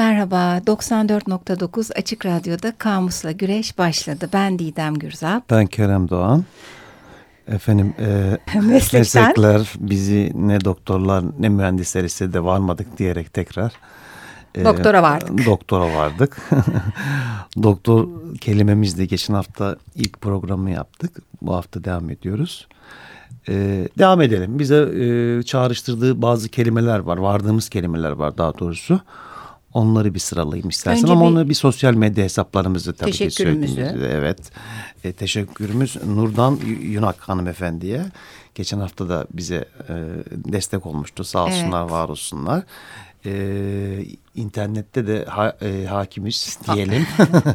Merhaba, 94.9 Açık Radyo'da Kamus'la Güreş başladı. Ben Didem Gürzap. Ben Kerem Doğan. Efendim e, meslekler bizi ne doktorlar ne mühendisler istedi varmadık diyerek tekrar. E, doktora vardık. Doktora vardık. Doktor kelimemizde geçen hafta ilk programı yaptık. Bu hafta devam ediyoruz. Ee, devam edelim. Bize e, çağrıştırdığı bazı kelimeler var. Vardığımız kelimeler var daha doğrusu. Onları bir sıralayayım istersen Önce ama bir, onu bir sosyal medya hesaplarımızı tabii ki söylediğimizde. Evet. E, teşekkürümüz Nurdan Yunak hanımefendiye. Geçen hafta da bize e, destek olmuştu. Sağ olsunlar, evet. var olsunlar. E, internette de ha, e, hakimiz diyelim.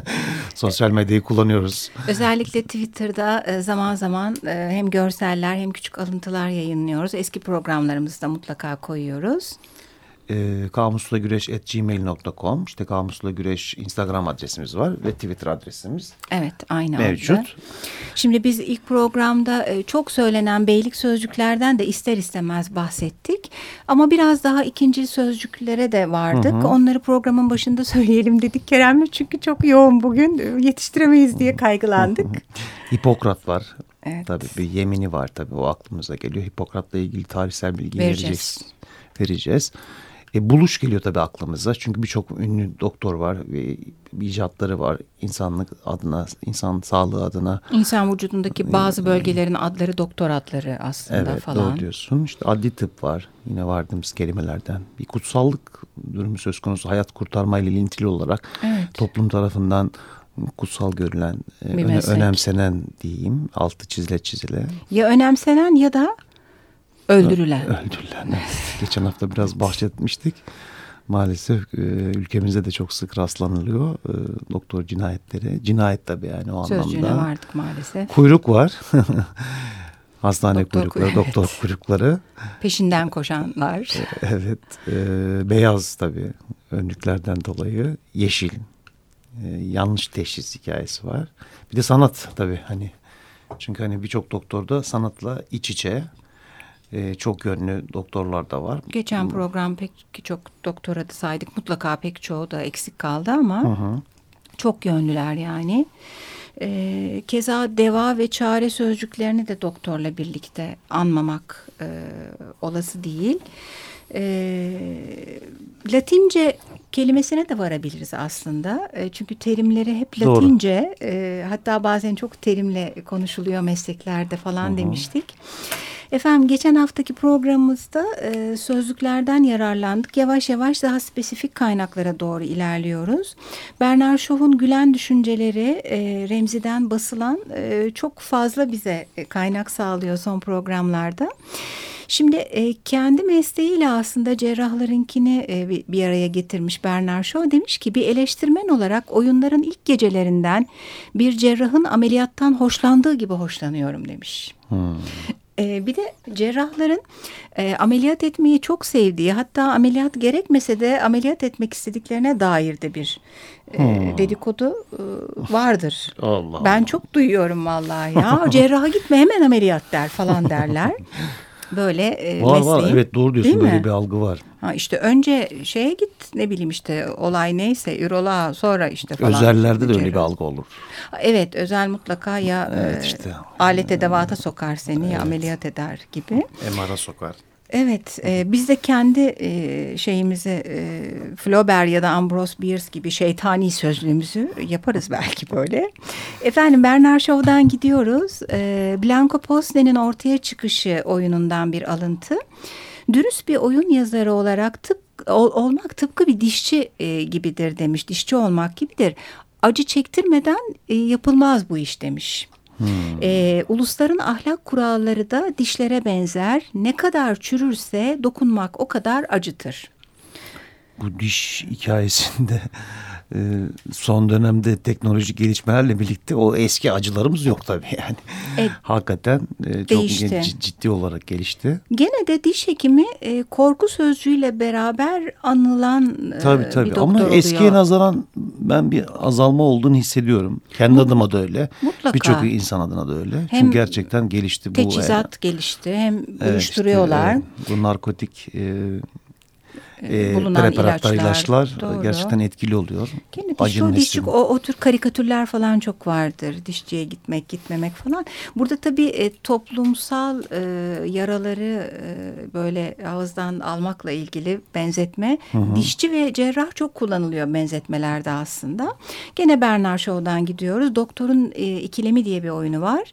Sosyal medyayı kullanıyoruz. Özellikle Twitter'da e, zaman zaman e, hem görseller hem küçük alıntılar yayınlıyoruz. Eski programlarımızı da mutlaka koyuyoruz e, kamuslagüreş.gmail.com işte Kamusla Güreş Instagram adresimiz var ve Twitter adresimiz Evet aynı mevcut. Orada. Şimdi biz ilk programda e, çok söylenen beylik sözcüklerden de ister istemez bahsettik. Ama biraz daha ikinci sözcüklere de vardık. Hı hı. Onları programın başında söyleyelim dedik Kerem'le çünkü çok yoğun bugün yetiştiremeyiz diye kaygılandık. Hipokrat var. Evet. Tabii bir yemini var tabii o aklımıza geliyor. Hipokrat'la ilgili tarihsel bilgi vereceğiz. vereceğiz. vereceğiz. E, buluş geliyor tabii aklımıza. Çünkü birçok ünlü doktor var ve icatları var insanlık adına, insan sağlığı adına. İnsan vücudundaki bazı bölgelerin adları doktor adları aslında evet, falan. Evet doğru diyorsun. İşte adli tıp var yine vardığımız kelimelerden. Bir kutsallık durumu söz konusu hayat kurtarmayla ilintili olarak evet. toplum tarafından kutsal görülen, e, öne, önemsenen diyeyim altı çizile çizile. Ya önemsenen ya da Öldürülen. Öldürülen. Evet. Geçen hafta biraz bahsetmiştik. Maalesef e, ülkemizde de çok sık rastlanılıyor e, doktor cinayetleri. Cinayet tabii yani o Sözcüğüne anlamda. Sözcüğüne vardık maalesef. Kuyruk var. Hastane doktor, kuyrukları, evet. doktor kuyrukları. Peşinden koşanlar. E, evet. E, beyaz tabii önlüklerden dolayı. Yeşil. E, yanlış teşhis hikayesi var. Bir de sanat tabii hani. Çünkü hani birçok doktorda sanatla iç içe e, çok yönlü doktorlar da var. Geçen program pek çok doktora da saydık. Mutlaka pek çoğu da eksik kaldı ama hı hı. çok yönlüler yani. E, keza deva ve çare sözcüklerini de doktorla birlikte anmamak e, olası değil. E, Latince kelimesine de varabiliriz aslında. E, çünkü terimleri hep Latince. E, hatta bazen çok terimle konuşuluyor mesleklerde falan Hı -hı. demiştik. Efendim geçen haftaki programımızda e, sözlüklerden yararlandık. Yavaş yavaş daha spesifik kaynaklara doğru ilerliyoruz. Bernard Shaw'un Gülen Düşünceleri e, Remzi'den basılan e, çok fazla bize e, kaynak sağlıyor son programlarda. Şimdi e, kendi mesleğiyle aslında cerrahlarınkini e, bir, bir araya getirmiş Bernard Shaw. Demiş ki bir eleştirmen olarak oyunların ilk gecelerinden bir cerrahın ameliyattan hoşlandığı gibi hoşlanıyorum demiş. Hmm. E, bir de cerrahların e, ameliyat etmeyi çok sevdiği hatta ameliyat gerekmese de ameliyat etmek istediklerine dair de bir e, hmm. dedikodu e, vardır. Allah ben Allah. çok duyuyorum vallahi ya cerraha gitme hemen ameliyat der falan derler. böyle e, var, mesleğin. Var evet doğru diyorsun böyle bir algı var. Ha işte önce şeye git ne bileyim işte olay neyse üroloğa sonra işte falan. Özellerde de öyle bir algı olur. Evet özel mutlaka ya evet, e, işte. alet edevata sokar seni evet. ya ameliyat eder gibi. MR'a sokar. Evet, e, biz de kendi e, şeyimizi e, Flaubert ya da Ambrose Bierce gibi şeytani sözlüğümüzü yaparız belki böyle. Efendim Bernard Shaw'dan gidiyoruz. E, Blanco Posne'nin ortaya çıkışı oyunundan bir alıntı. Dürüst bir oyun yazarı olarak tıp ol, olmak tıpkı bir dişçi e, gibidir demiş. Dişçi olmak gibidir. Acı çektirmeden e, yapılmaz bu iş demiş. Hmm. E, ulusların ahlak kuralları da dişlere benzer. Ne kadar çürürse dokunmak o kadar acıtır. Bu diş hikayesinde e, son dönemde teknolojik gelişmelerle birlikte o eski acılarımız yok tabii yani. E, Hakikaten e, çok değişti. ciddi olarak gelişti. Gene de diş hekimi e, korku sözcüğüyle beraber anılan tabii, tabii. bir doktor Ama oluyor. eskiye nazaran ben bir azalma olduğunu hissediyorum. Kendi Mut, adıma da öyle. Mutlaka. Birçok insan adına da öyle. Hem Çünkü gerçekten gelişti bu. Teçhizat gelişti hem evet, uyuşturuyorlar. Işte, e, bu narkotik... E, e, bulunan ilaçlar, ilaçlar doğru. gerçekten etkili oluyor. Gene dişçi, dişçi o, o tür karikatürler falan çok vardır. Dişçiye gitmek, gitmemek falan. Burada tabii e, toplumsal e, yaraları e, böyle ağızdan almakla ilgili benzetme. Hı hı. Dişçi ve cerrah çok kullanılıyor benzetmelerde aslında. Gene Bernard Shaw'dan gidiyoruz. Doktorun e, ikilemi diye bir oyunu var.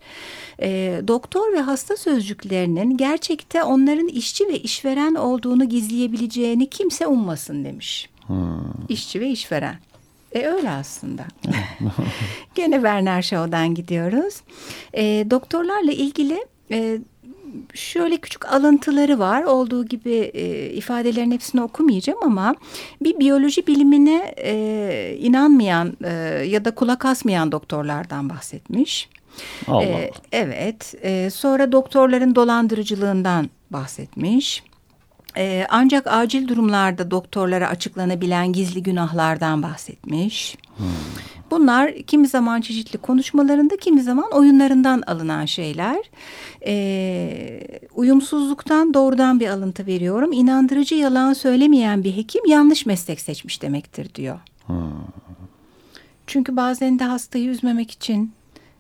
E, doktor ve hasta sözcüklerinin gerçekte onların işçi ve işveren olduğunu gizleyebileceğini kimse ummasın demiş. Hmm. İşçi ve işveren. E öyle aslında. Gene Werner Shaw'dan gidiyoruz. E, doktorlarla ilgili e, şöyle küçük alıntıları var. Olduğu gibi e, ifadelerin hepsini okumayacağım ama bir biyoloji bilimine e, inanmayan e, ya da kulak asmayan doktorlardan bahsetmiş. Allah ee, evet. E, sonra doktorların dolandırıcılığından bahsetmiş. E, ancak acil durumlarda doktorlara açıklanabilen gizli günahlardan bahsetmiş. Hmm. Bunlar kimi zaman çeşitli konuşmalarında, kimi zaman oyunlarından alınan şeyler. E, uyumsuzluktan doğrudan bir alıntı veriyorum. İnandırıcı yalan söylemeyen bir hekim yanlış meslek seçmiş demektir diyor. Hmm. Çünkü bazen de hastayı üzmemek için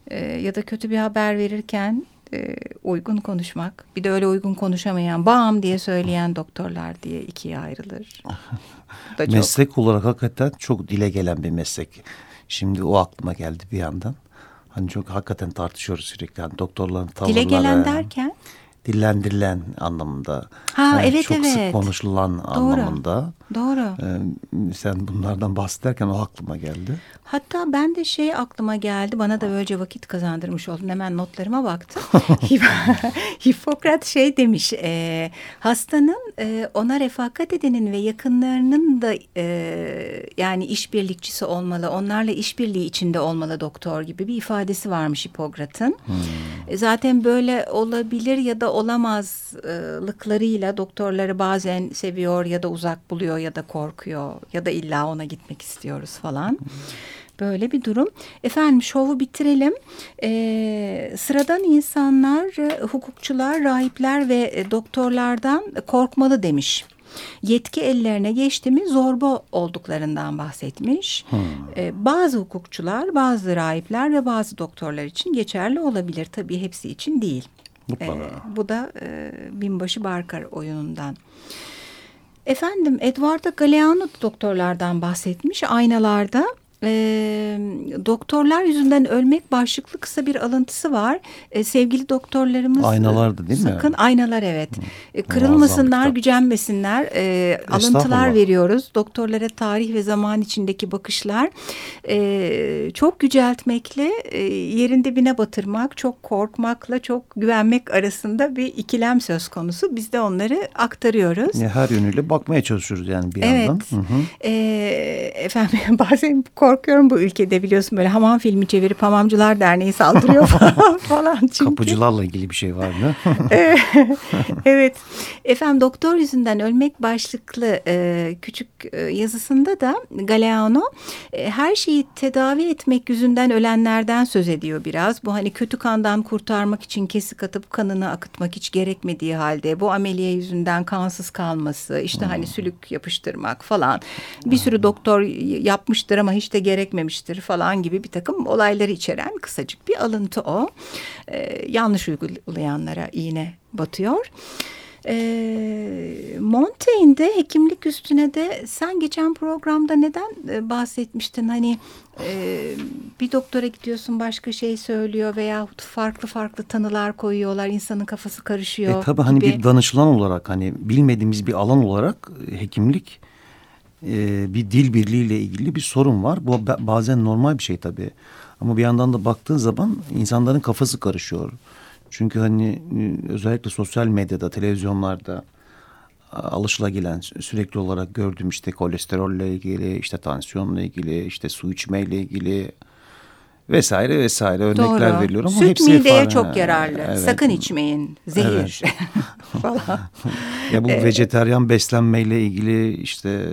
e, ya da kötü bir haber verirken e, uygun konuşmak. Bir de öyle uygun konuşamayan bam diye söyleyen doktorlar diye ikiye ayrılır. meslek çok... olarak hakikaten çok dile gelen bir meslek. Şimdi o aklıma geldi bir yandan. Hani çok hakikaten tartışıyoruz sürekli. Hani doktorların tavırları. Dile gelen derken? dillendirilen anlamında. Ha yani evet çok evet. sık konuşulan Doğru. anlamında. Doğru. Ee, sen bunlardan bahsederken o aklıma geldi. Hatta ben de şey aklıma geldi. Bana da böylece vakit kazandırmış oldun. Hemen notlarıma baktım. Hipokrat şey demiş. E, hastanın e, ona refakat edenin ve yakınlarının da e, yani işbirlikçisi olmalı. Onlarla işbirliği içinde olmalı doktor gibi bir ifadesi varmış Hipokrat'ın. Hmm. E, zaten böyle olabilir ya da olamazlıklarıyla doktorları bazen seviyor ya da uzak buluyor ya da korkuyor ya da illa ona gitmek istiyoruz falan. Böyle bir durum. Efendim şovu bitirelim. Ee, sıradan insanlar, hukukçular, rahipler ve e, doktorlardan korkmalı demiş. Yetki ellerine geçti mi zorba olduklarından bahsetmiş. Hmm. Ee, bazı hukukçular, bazı rahipler ve bazı doktorlar için geçerli olabilir. Tabii hepsi için değil. Ee, bu da e, Binbaşı Barkar oyunundan. Efendim Eduardo Galeano doktorlardan bahsetmiş aynalarda e, doktorlar yüzünden ölmek başlıklı kısa bir alıntısı var. E, sevgili doktorlarımız aynalardı değil sakın, mi? Sakın aynalar evet. E, kırılmasınlar, gücenmesinler. E, alıntılar veriyoruz. Doktorlara tarih ve zaman içindeki bakışlar e, çok yüceltmekle e, yerin dibine batırmak, çok korkmakla çok güvenmek arasında bir ikilem söz konusu. Biz de onları aktarıyoruz. Her yönüyle bakmaya çalışıyoruz yani bir evet. yandan. Evet. E, efendim bazen kork korkuyorum bu ülkede biliyorsun böyle hamam filmi çevirip hamamcılar derneği saldırıyor falan, çünkü. Kapıcılarla ilgili bir şey var mı? evet. Efendim doktor yüzünden ölmek başlıklı e, küçük e, yazısında da Galeano e, her şeyi tedavi etmek yüzünden ölenlerden söz ediyor biraz. Bu hani kötü kandan kurtarmak için kesik atıp kanını akıtmak hiç gerekmediği halde bu ameliye yüzünden kansız kalması işte hani hmm. hani sülük yapıştırmak falan bir sürü doktor yapmıştır ama hiç de gerekmemiştir falan gibi bir takım olayları içeren kısacık bir alıntı o. Ee, yanlış uygulayanlara iğne batıyor. E, Montaigne'de hekimlik üstüne de sen geçen programda neden e, bahsetmiştin? Hani e, bir doktora gidiyorsun başka şey söylüyor veya farklı farklı tanılar koyuyorlar. insanın kafası karışıyor. E, tabii hani bir danışılan olarak hani bilmediğimiz bir alan olarak e, hekimlik e, bir dil birliğiyle ilgili bir sorun var. Bu bazen normal bir şey tabii. Ama bir yandan da baktığın zaman insanların kafası karışıyor. Çünkü hani e, özellikle sosyal medyada, televizyonlarda alışılagilen sürekli olarak gördüğüm işte kolesterolle ilgili, işte tansiyonla ilgili, işte su içmeyle ilgili vesaire vesaire örnekler Doğru. veriyorum. Süt hepsi mideye çok yararlı. Evet. Sakın içmeyin. Zehir. Evet. falan. Ya bu ee, vejeteryan beslenmeyle ilgili işte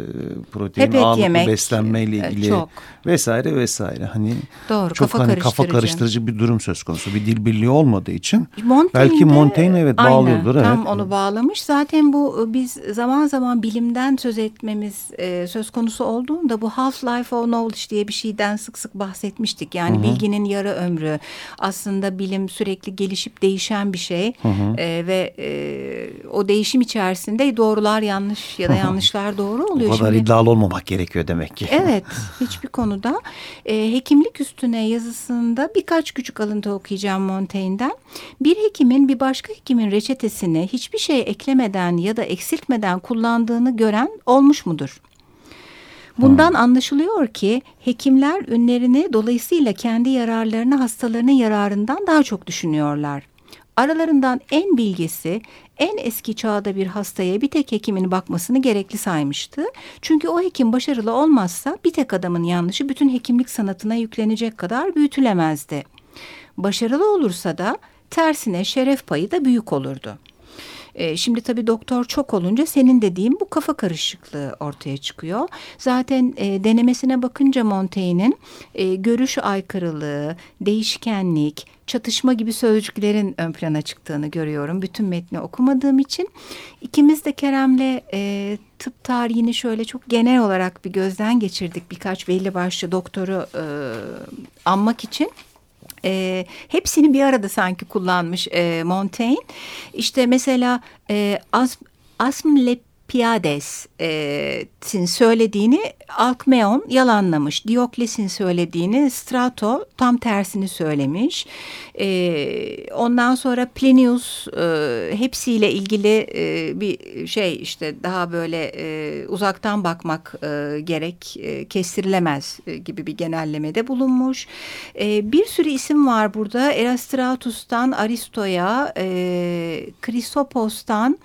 protein ağırlıklı yemek, beslenmeyle e, ilgili çok. vesaire vesaire. Hani Doğru, çok kafa hani kafa karıştırıcı bir durum söz konusu. Bir dil birliği olmadığı için Montaigne belki Montaigne evet aynen, bağlıyordur. Evet. Tam onu bağlamış. Zaten bu e, biz zaman zaman bilimden söz etmemiz e, söz konusu olduğunda bu half life of knowledge diye bir şeyden sık sık bahsetmiştik. Yani Hı -hı. Bilginin yarı ömrü. Aslında bilim sürekli gelişip değişen bir şey. Hı -hı. E, ve e, o değişim içerisinde doğrular yanlış ya da yanlışlar doğru oluyor. O kadar Şimdi, iddialı olmamak gerekiyor demek ki. Evet hiçbir konuda. E, hekimlik üstüne yazısında birkaç küçük alıntı okuyacağım Montaigne'den. Bir hekimin bir başka hekimin reçetesine hiçbir şey eklemeden ya da eksiltmeden kullandığını gören olmuş mudur? Bundan hmm. anlaşılıyor ki hekimler ünlerini dolayısıyla kendi yararlarını hastalarının yararından daha çok düşünüyorlar. Aralarından en bilgisi en eski çağda bir hastaya bir tek hekimin bakmasını gerekli saymıştı. Çünkü o hekim başarılı olmazsa bir tek adamın yanlışı bütün hekimlik sanatına yüklenecek kadar büyütülemezdi. Başarılı olursa da tersine şeref payı da büyük olurdu. E, şimdi tabii doktor çok olunca senin dediğin bu kafa karışıklığı ortaya çıkıyor. Zaten e, denemesine bakınca Montaigne'in e, görüş aykırılığı, değişkenlik, çatışma gibi sözcüklerin ön plana çıktığını görüyorum. Bütün metni okumadığım için. ikimiz de Kerem'le e, tıp tarihini şöyle çok genel olarak bir gözden geçirdik. Birkaç belli başlı doktoru e, anmak için e, hepsini bir arada sanki kullanmış e, Montaigne. İşte mesela e, Asm, Asm Piades'in söylediğini Alkmeon yalanlamış. Diokles'in söylediğini Strato tam tersini söylemiş. ondan sonra Plinius hepsiyle ilgili bir şey işte daha böyle uzaktan bakmak gerek kestirilemez gibi bir genellemede bulunmuş. bir sürü isim var burada. Erastratus'tan Aristo'ya, e, Krisopos'tan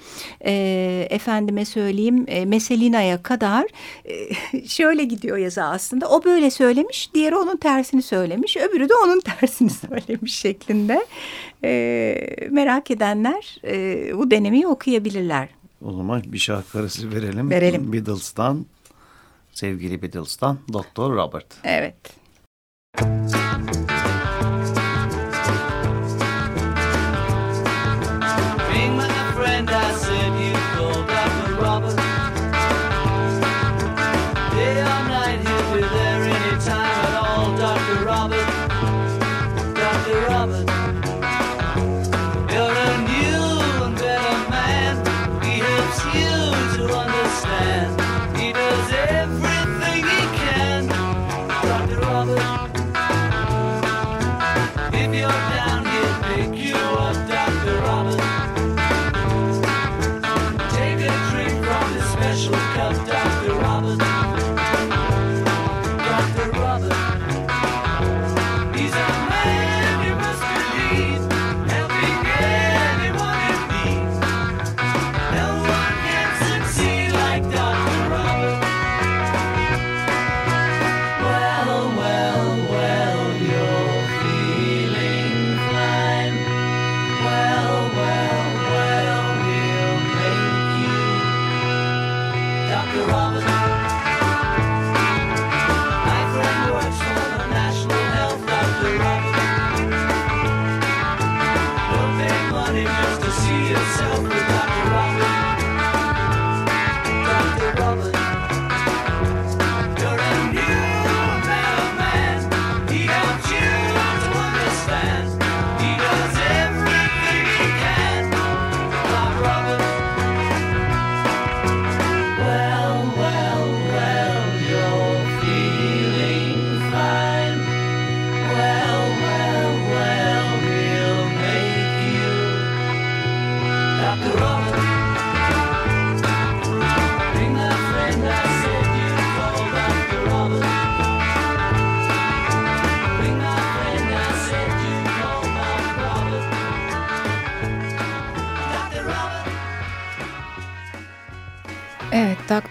efendime söyleyeyim e, Meselina'ya kadar e, şöyle gidiyor yazı aslında. O böyle söylemiş, diğeri onun tersini söylemiş, öbürü de onun tersini söylemiş şeklinde. E, merak edenler e, bu denemeyi okuyabilirler. O zaman bir şarkı arası verelim. Verelim. Beatles'tan, sevgili Beatles'tan Doktor Robert. Evet.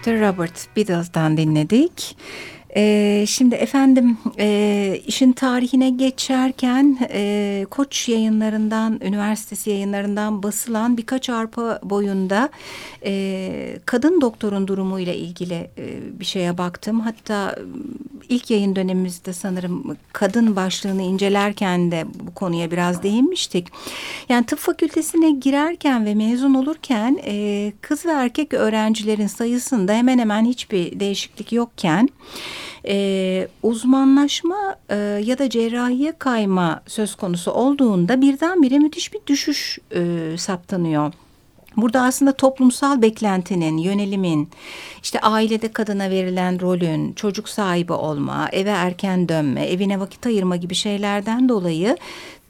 Dr. Robert Beatles'tan dinledik. Ee, şimdi efendim e, işin tarihine geçerken e, Koç yayınlarından, üniversitesi yayınlarından basılan birkaç arpa boyunda e, kadın doktorun durumuyla ilgili e, bir şeye baktım. Hatta ilk yayın dönemimizde sanırım kadın başlığını incelerken de bu konuya biraz değinmiştik. Yani tıp fakültesine girerken ve mezun olurken e, kız ve erkek öğrencilerin sayısında hemen hemen hiçbir değişiklik yokken e, uzmanlaşma e, ya da cerrahiye kayma söz konusu olduğunda birdenbire müthiş bir düşüş e, saptanıyor. Burada aslında toplumsal beklentinin, yönelimin, işte ailede kadına verilen rolün, çocuk sahibi olma, eve erken dönme, evine vakit ayırma gibi şeylerden dolayı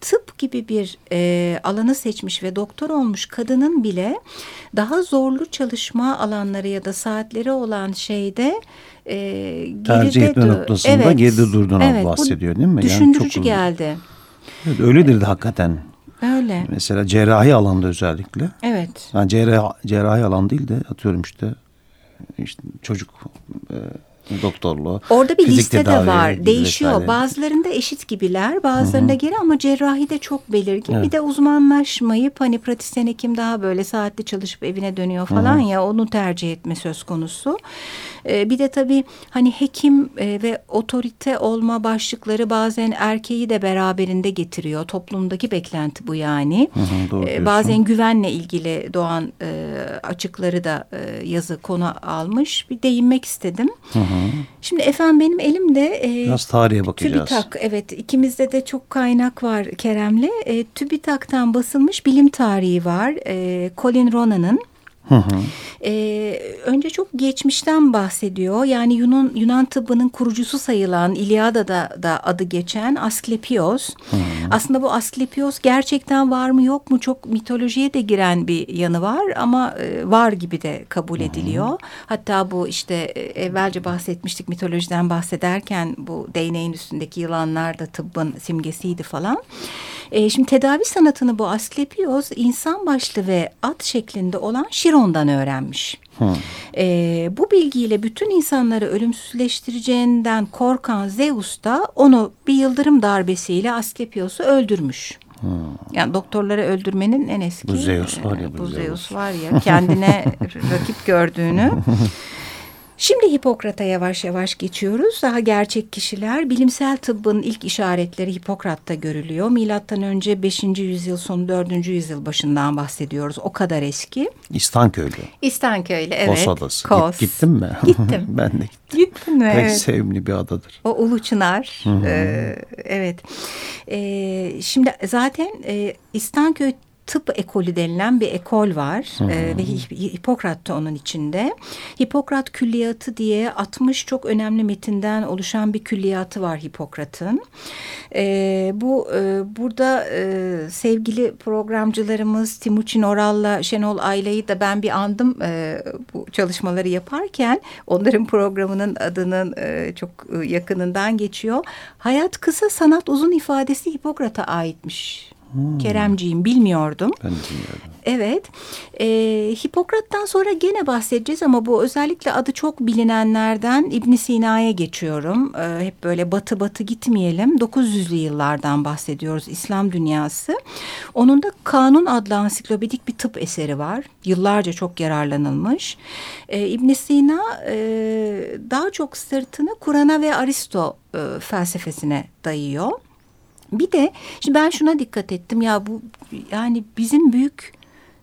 tıp gibi bir e, alanı seçmiş ve doktor olmuş kadının bile daha zorlu çalışma alanları ya da saatleri olan şeyde e, tercih etme noktasında evet, geride durduğunu evet, bahsediyor değil mi? Düşündürücü yani çok geldi. Evet, öyledir de hakikaten. Öyle. Mesela cerrahi alanda özellikle. Evet. Yani cerrahi, cerrahi alan değil de atıyorum işte, işte çocuk e, doktorluğu. Orada bir liste de var. Değişiyor. Vesaire. Bazılarında eşit gibiler, bazılarında Hı -hı. geri ama cerrahi de çok belirgin. Evet. Bir de uzmanlaşmayıp hani pratisyen hekim daha böyle saatli çalışıp evine dönüyor falan Hı -hı. ya onu tercih etme söz konusu. Ee, bir de tabii hani hekim e, ve otorite olma başlıkları bazen erkeği de beraberinde getiriyor. Toplumdaki beklenti bu yani. Hı hı, doğru ee, bazen güvenle ilgili doğan e, açıkları da e, yazı konu almış. Bir değinmek istedim. Hı hı. Şimdi efendim benim elimde e, biraz tarihe bakacağız. TÜBİTAK evet ikimizde de çok kaynak var Kerem'le. E, TÜBİTAK'tan basılmış bilim tarihi var. E, Colin Ronan'ın. Hı hı. Ee, önce çok geçmişten bahsediyor. Yani Yunan Yunan tıbbının kurucusu sayılan İlyada'da da adı geçen Asklepios. Hı hı. Aslında bu Asklepios gerçekten var mı yok mu çok mitolojiye de giren bir yanı var ama e, var gibi de kabul ediliyor. Hı hı. Hatta bu işte e, evvelce bahsetmiştik mitolojiden bahsederken bu değneğin üstündeki yılanlar da tıbbın simgesiydi falan. E, şimdi tedavi sanatını bu Asklepios insan başlı ve at şeklinde olan Şiron'dan öğrenmiş. Hmm. E, bu bilgiyle bütün insanları ölümsüzleştireceğinden korkan Zeus da onu bir yıldırım darbesiyle Asklepios'u öldürmüş. Hmm. Yani doktorları öldürmenin en eski. Bu Zeus var ya. Bu, bu Zeus. Zeus var ya kendine rakip gördüğünü. Şimdi Hipokrat'a yavaş yavaş geçiyoruz. Daha gerçek kişiler bilimsel tıbbın ilk işaretleri Hipokrat'ta görülüyor. Milattan önce 5. yüzyıl sonu 4. yüzyıl başından bahsediyoruz. O kadar eski. İstanköylü. İstanköylü evet. Kos adası. Kos. Gittin mi? Gittim. ben de gittim. Gittin mi? Pek evet. sevimli bir adadır. O Ulu Çınar. Ee, evet. Ee, şimdi zaten e, İstanköy tıp ekolü denilen bir ekol var hı e, ve Hipokrat da onun içinde. Hipokrat külliyatı diye 60 çok önemli metinden oluşan bir külliyatı var Hipokrat'ın. E, bu e, burada e, sevgili programcılarımız Timuçin Oral'la Şenol Ayla'yı da ben bir andım e, bu çalışmaları yaparken onların programının adının e, çok e, yakınından geçiyor. Hayat kısa sanat uzun ifadesi Hipokrat'a aitmiş. Hmm. Keremciğim bilmiyordum. Ben bilmiyordum. Evet. E, Hipokrat'tan sonra gene bahsedeceğiz ama bu özellikle adı çok bilinenlerden İbn Sina'ya geçiyorum. E, hep böyle batı batı gitmeyelim. 900'lü yıllardan bahsediyoruz İslam dünyası. Onun da Kanun adlı ansiklopedik bir tıp eseri var. Yıllarca çok yararlanılmış. E, ibn Sina e, daha çok sırtını Kur'an'a ve Aristo e, felsefesine dayıyor. Bir de şimdi ben şuna dikkat ettim ya bu yani bizim büyük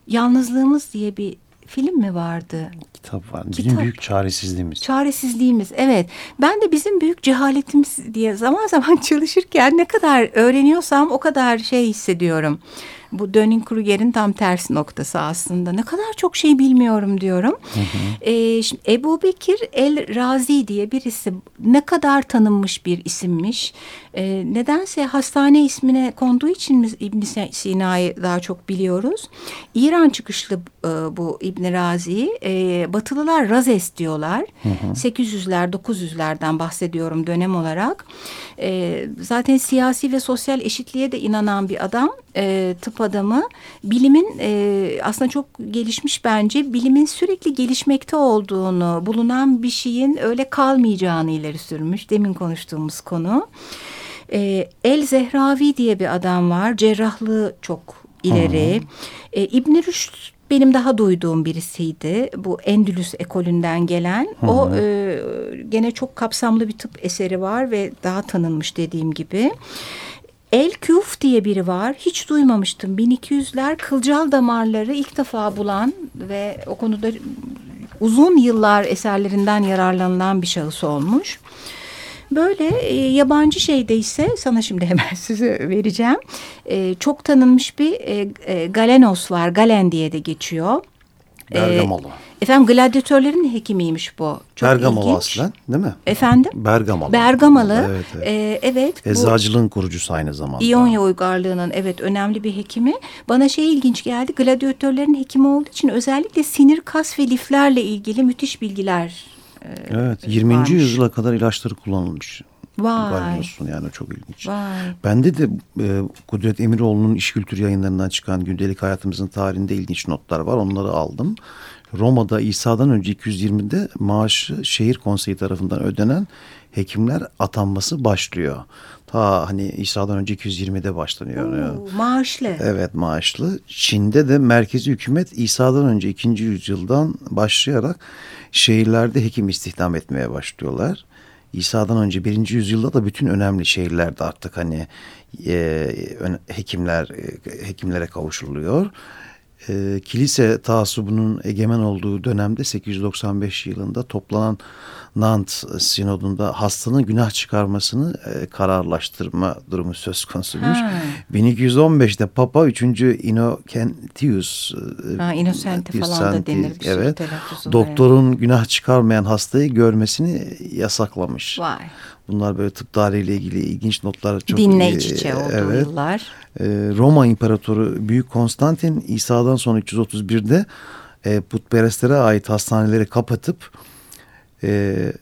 yalnızlığımız diye bir film mi vardı? Kitap var. Bizim Kitap. büyük çaresizliğimiz. Çaresizliğimiz evet. Ben de bizim büyük cehaletimiz diye zaman zaman çalışırken ne kadar öğreniyorsam o kadar şey hissediyorum bu Dunning-Kruger'in tam tersi noktası aslında. Ne kadar çok şey bilmiyorum diyorum. Hı hı. E, şimdi Ebu Bekir El Razi diye birisi ne kadar tanınmış bir isimmiş. E, nedense hastane ismine konduğu için İbn Sina'yı daha çok biliyoruz. İran çıkışlı e, bu İbn Razi. E, Batılılar Razes diyorlar. Hı hı. 800'ler 900'lerden bahsediyorum dönem olarak. E, zaten siyasi ve sosyal eşitliğe de inanan bir adam. E, tıp adamı bilimin e, aslında çok gelişmiş bence bilimin sürekli gelişmekte olduğunu bulunan bir şeyin öyle kalmayacağını ileri sürmüş. Demin konuştuğumuz konu. E, El Zehravi diye bir adam var. Cerrahlığı çok ileri. E, İbn Rüşd benim daha duyduğum birisiydi. Bu Endülüs ekolünden gelen. Hı hı. O e, gene çok kapsamlı bir tıp eseri var ve daha tanınmış dediğim gibi. El Kuf diye biri var. Hiç duymamıştım. 1200'ler kılcal damarları ilk defa bulan ve o konuda uzun yıllar eserlerinden yararlanılan bir şahıs olmuş. Böyle e, yabancı şeyde ise sana şimdi hemen sizi vereceğim. E, çok tanınmış bir e, e, Galenos var. Galen diye de geçiyor. E, Bergamalı. E, efendim gladyatörlerin hekimiymiş bu. Çok Bergamalı ilginç. aslen değil mi? Efendim? Bergamalı. Bergamalı. Evet. Evet. E, evet Eczacılığın kurucusu aynı zamanda. İonya uygarlığının evet önemli bir hekimi. Bana şey ilginç geldi. Gladyatörlerin hekimi olduğu için özellikle sinir, kas ve liflerle ilgili müthiş bilgiler Evet 20. varmış. yüzyıla kadar ilaçları kullanılmış. Vay. Galinosun yani çok ilginç. Vay. Bende de e, Kudret Emiroğlu'nun İş Kültür yayınlarından çıkan gündelik hayatımızın tarihinde ilginç notlar var. Onları aldım. Roma'da İsa'dan önce 220'de maaşı şehir konseyi tarafından ödenen hekimler atanması başlıyor. Ta hani İsa'dan önce 220'de başlanıyor. Oo, maaşlı. Evet maaşlı. Çin'de de merkezi hükümet İsa'dan önce 2. yüzyıldan başlayarak şehirlerde hekim istihdam etmeye başlıyorlar. İsa'dan önce birinci yüzyılda da bütün önemli şehirlerde artık hani e, hekimler e, hekimlere kavuşuluyor. E, kilise taassubunun egemen olduğu dönemde 895 yılında toplanan Nant sinodunda hastanın günah çıkarmasını e, kararlaştırma durumu söz konusuymuş. Ha. 1215'te Papa 3. Innocentius e, ha, Innocenti falan da denir. Bir evet, doktorun yani. günah çıkarmayan hastayı görmesini yasaklamış. Vay. Bunlar böyle tıp tarihiyle ilgili ilginç notlar. Çok, Dinle iç içe olduğu evet. yıllar. E, Roma İmparatoru Büyük Konstantin İsa'dan sonra 331'de e, putperestlere ait hastaneleri kapatıp e,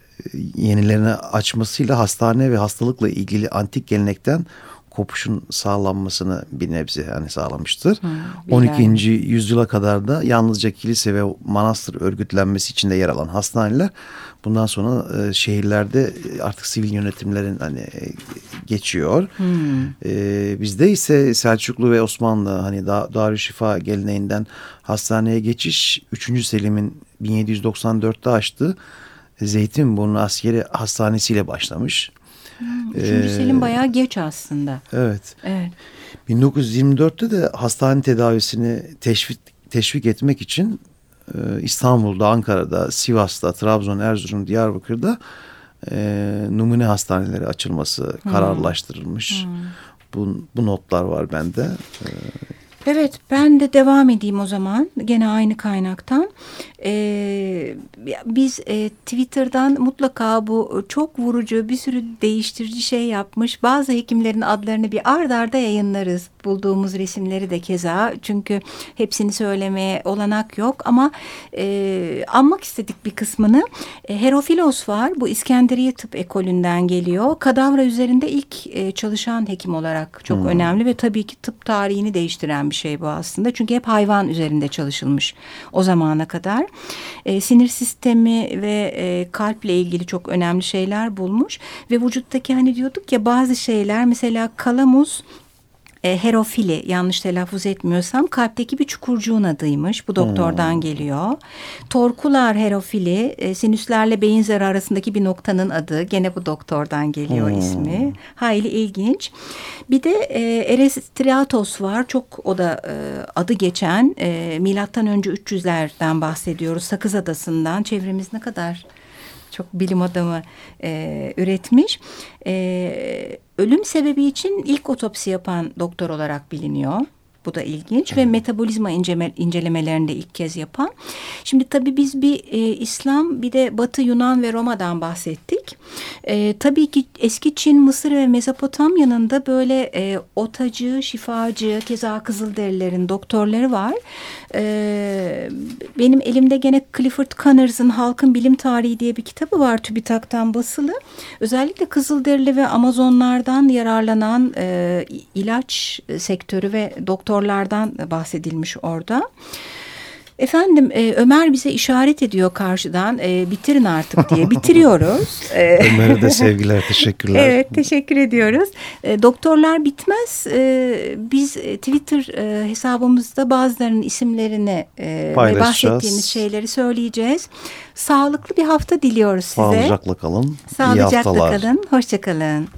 yenilerini açmasıyla hastane ve hastalıkla ilgili antik gelenekten kopuşun sağlanmasını bir nebze yani sağlamıştır. Hı, 12. Yani. yüzyıla kadar da yalnızca kilise ve manastır örgütlenmesi içinde yer alan hastaneler bundan sonra e, şehirlerde artık sivil yönetimlerin hani e, geçiyor. E, bizde ise Selçuklu ve Osmanlı hani da, Darüşşifa geleneğinden hastaneye geçiş 3. Selim'in 1794'te açtığı Zeytinburnu Askeri Hastanesi'yle başlamış. Üçüncü ee, Selim bayağı geç aslında. Evet. evet. 1924'te de hastane tedavisini teşvik, teşvik etmek için e, İstanbul'da, Ankara'da, Sivas'ta, Trabzon, Erzurum, Diyarbakır'da e, numune hastaneleri açılması hmm. kararlaştırılmış. Hmm. Bu, bu notlar var bende. E, Evet ben de devam edeyim o zaman gene aynı kaynaktan. Ee, biz e, Twitter'dan mutlaka bu çok vurucu bir sürü değiştirici şey yapmış. Bazı hekimlerin adlarını bir ard arda yayınlarız. Bulduğumuz resimleri de keza. Çünkü hepsini söylemeye olanak yok ama e, anmak istedik bir kısmını. E, Herofilos var. Bu İskenderiye Tıp Ekolünden geliyor. Kadavra üzerinde ilk e, çalışan hekim olarak çok hmm. önemli ve tabii ki tıp tarihini değiştiren bir şey bu aslında. Çünkü hep hayvan üzerinde çalışılmış o zamana kadar. E, sinir sistemi ve e, kalple ilgili çok önemli şeyler bulmuş. Ve vücuttaki hani diyorduk ya bazı şeyler mesela kalamuz e, herofili yanlış telaffuz etmiyorsam kalpteki bir çukurcuğun adıymış. Bu doktordan hmm. geliyor. Torkular herofili e, sinüslerle beyin zarı arasındaki bir noktanın adı. Gene bu doktordan geliyor hmm. ismi. Hayli ilginç. Bir de e, Erestriatos var. Çok o da e, adı geçen e, milattan önce 300'lerden bahsediyoruz. Sakız Adası'ndan. Çevremiz ne kadar çok bilim adamı e, üretmiş. E, ölüm sebebi için ilk otopsi yapan doktor olarak biliniyor. Bu da ilginç ve metabolizma inceme, incelemelerinde ilk kez yapan. Şimdi tabii biz bir e, İslam bir de Batı Yunan ve Roma'dan bahsettik. E, tabii ki eski Çin, Mısır ve Mezopotamya'nın da böyle e, otacı, şifacı, keza Kızılderililerin doktorları var. E, benim elimde gene Clifford Connors'ın Halkın Bilim Tarihi diye bir kitabı var TÜBİTAK'tan basılı. Özellikle Kızılderili ve Amazonlardan yararlanan e, ilaç sektörü ve doktor doktorlardan bahsedilmiş orada. Efendim e, Ömer bize işaret ediyor karşıdan e, bitirin artık diye bitiriyoruz. E, Ömer'e de sevgiler teşekkürler. Evet teşekkür ediyoruz. E, doktorlar bitmez e, biz e, Twitter e, hesabımızda bazılarının isimlerini e, ve bahsettiğimiz şeyleri söyleyeceğiz. Sağlıklı bir hafta diliyoruz size. Sağlıcakla kalın. Sağlıcakla kalın. Hoşçakalın.